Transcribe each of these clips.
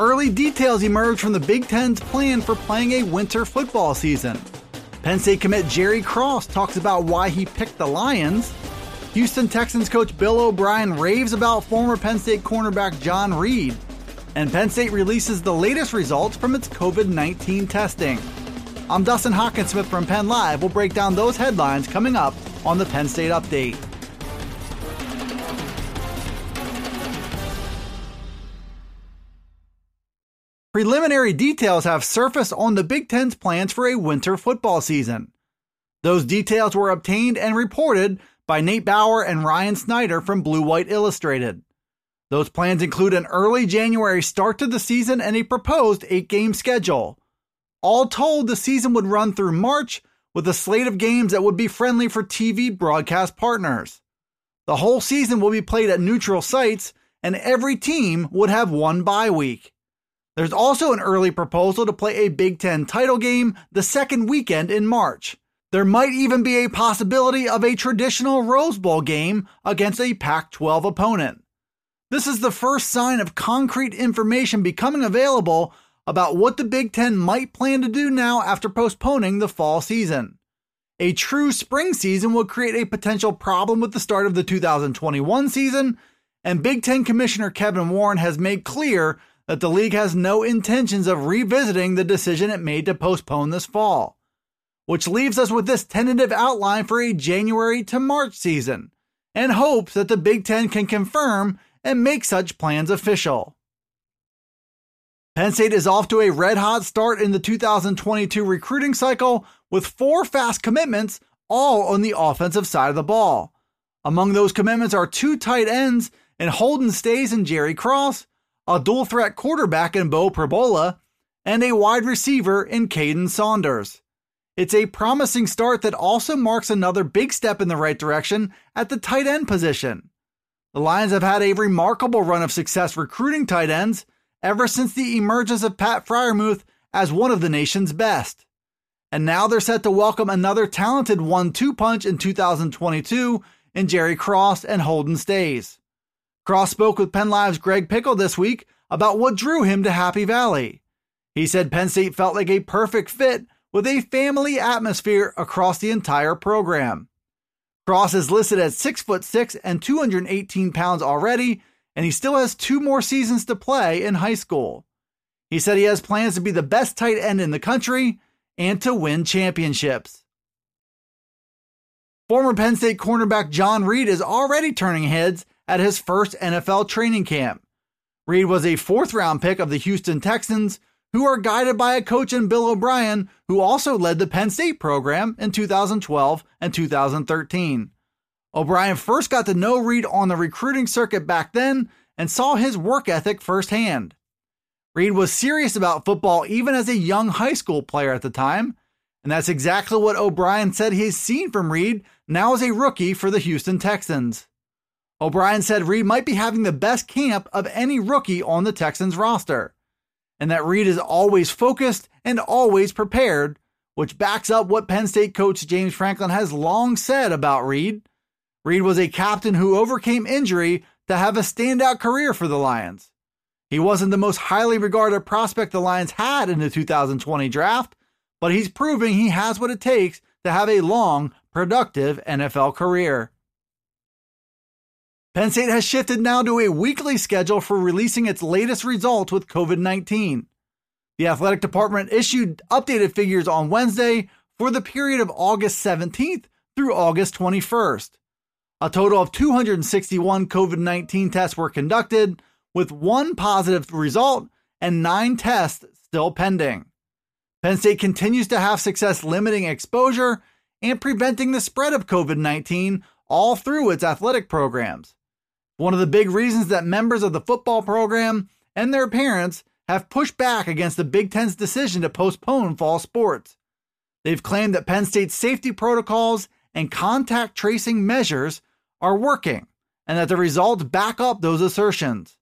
Early details emerge from the Big Ten's plan for playing a winter football season. Penn State commit Jerry Cross talks about why he picked the Lions. Houston Texans coach Bill O'Brien raves about former Penn State cornerback John Reid. And Penn State releases the latest results from its COVID 19 testing. I'm Dustin Hockensmith from Penn Live. We'll break down those headlines coming up on the Penn State Update. Preliminary details have surfaced on the Big Ten's plans for a winter football season. Those details were obtained and reported by Nate Bauer and Ryan Snyder from Blue White Illustrated. Those plans include an early January start to the season and a proposed eight game schedule. All told, the season would run through March with a slate of games that would be friendly for TV broadcast partners. The whole season will be played at neutral sites, and every team would have one bye week. There's also an early proposal to play a Big Ten title game the second weekend in March. There might even be a possibility of a traditional Rose Bowl game against a Pac 12 opponent. This is the first sign of concrete information becoming available about what the Big Ten might plan to do now after postponing the fall season. A true spring season would create a potential problem with the start of the 2021 season, and Big Ten Commissioner Kevin Warren has made clear that the league has no intentions of revisiting the decision it made to postpone this fall, which leaves us with this tentative outline for a January to March season, and hopes that the Big Ten can confirm and make such plans official. Penn State is off to a red hot start in the 2022 recruiting cycle with four fast commitments, all on the offensive side of the ball. Among those commitments are two tight ends in Holden Staes and Jerry Cross, a dual threat quarterback in Beau Pribula, and a wide receiver in Kaden Saunders. It's a promising start that also marks another big step in the right direction at the tight end position. The Lions have had a remarkable run of success recruiting tight ends ever since the emergence of Pat Freiermuth as one of the nation's best. And now they're set to welcome another talented 1 2 punch in 2022 in Jerry Cross and Holden Staes. Cross spoke with Penn Live's Greg Pickle this week about what drew him to Happy Valley. He said Penn State felt like a perfect fit with a family atmosphere across the entire program. Cross is listed at 6 foot 6 and 218 pounds already, and he still has two more seasons to play in high school. He said he has plans to be the best tight end in the country and to win championships. Former Penn State cornerback John Reid is already turning heads at his first NFL training camp. Reid was a fourth round pick of the Houston Texans, who are guided by a coach in Bill O'Brien, who also led the Penn State program in 2012 and 2013. O'Brien first got to know Reid on the recruiting circuit back then and saw his work ethic firsthand. Reid was serious about football even as a young high school player at the time, and that's exactly what O'Brien said he's seen from Reid now as a rookie for the Houston Texans. O'Brien said Reid might be having the best camp of any rookie on the Texans roster, and that Reid is always focused and always prepared, which backs up what Penn State coach James Franklin has long said about Reid. Reid was a captain who overcame injury to have a standout career for the Lions. He wasn't the most highly regarded prospect the Lions had in the 2020 draft, but he's proving he has what it takes to have a long, productive NFL career. Penn State has shifted now to a weekly schedule for releasing its latest results with COVID 19. The athletic department issued updated figures on Wednesday for the period of August 17th through August 21st. A total of 261 COVID 19 tests were conducted, with one positive result and nine tests still pending. Penn State continues to have success limiting exposure and preventing the spread of COVID 19 all through its athletic programs. One of the big reasons that members of the football program and their parents have pushed back against the Big Ten's decision to postpone fall sports. They've claimed that Penn State's safety protocols and contact tracing measures are working and that the results back up those assertions.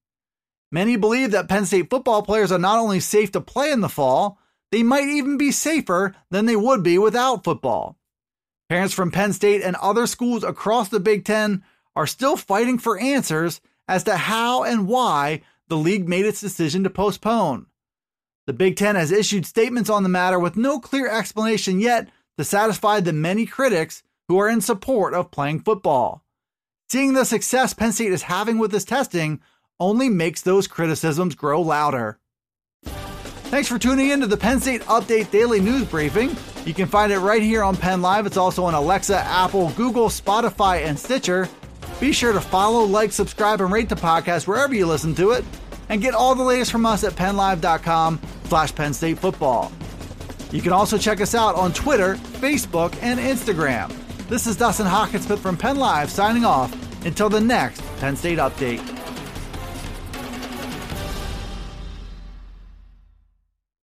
Many believe that Penn State football players are not only safe to play in the fall, they might even be safer than they would be without football. Parents from Penn State and other schools across the Big Ten are still fighting for answers as to how and why the league made its decision to postpone. The Big Ten has issued statements on the matter with no clear explanation yet to satisfy the many critics who are in support of playing football. Seeing the success Penn State is having with this testing only makes those criticisms grow louder. Thanks for tuning in to the Penn State Update Daily News Briefing. You can find it right here on Penn Live. It's also on Alexa, Apple, Google, Spotify, and Stitcher. Be sure to follow, like, subscribe, and rate the podcast wherever you listen to it. And get all the latest from us at PennLive.com slash Penn State Football. You can also check us out on Twitter, Facebook, and Instagram. This is Dustin Hockensmith from Penn Live signing off until the next Penn State Update.